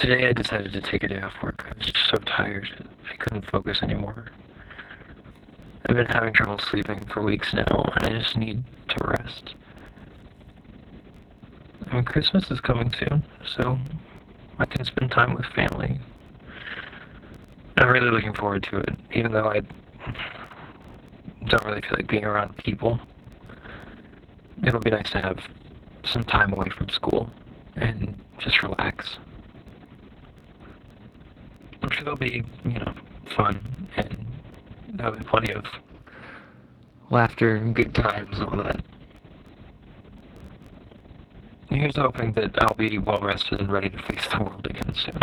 today I decided to take a day off work. I was just so tired. I couldn't focus anymore. I've been having trouble sleeping for weeks now, and I just need to rest. I mean, Christmas is coming soon, so I can spend time with family. I'm really looking forward to it, even though I don't really feel like being around people. It'll be nice to have some time away from school and just relax. There'll be, you know, fun and there'll be plenty of laughter and good times and all that. Here's hoping that I'll be well rested and ready to face the world again soon.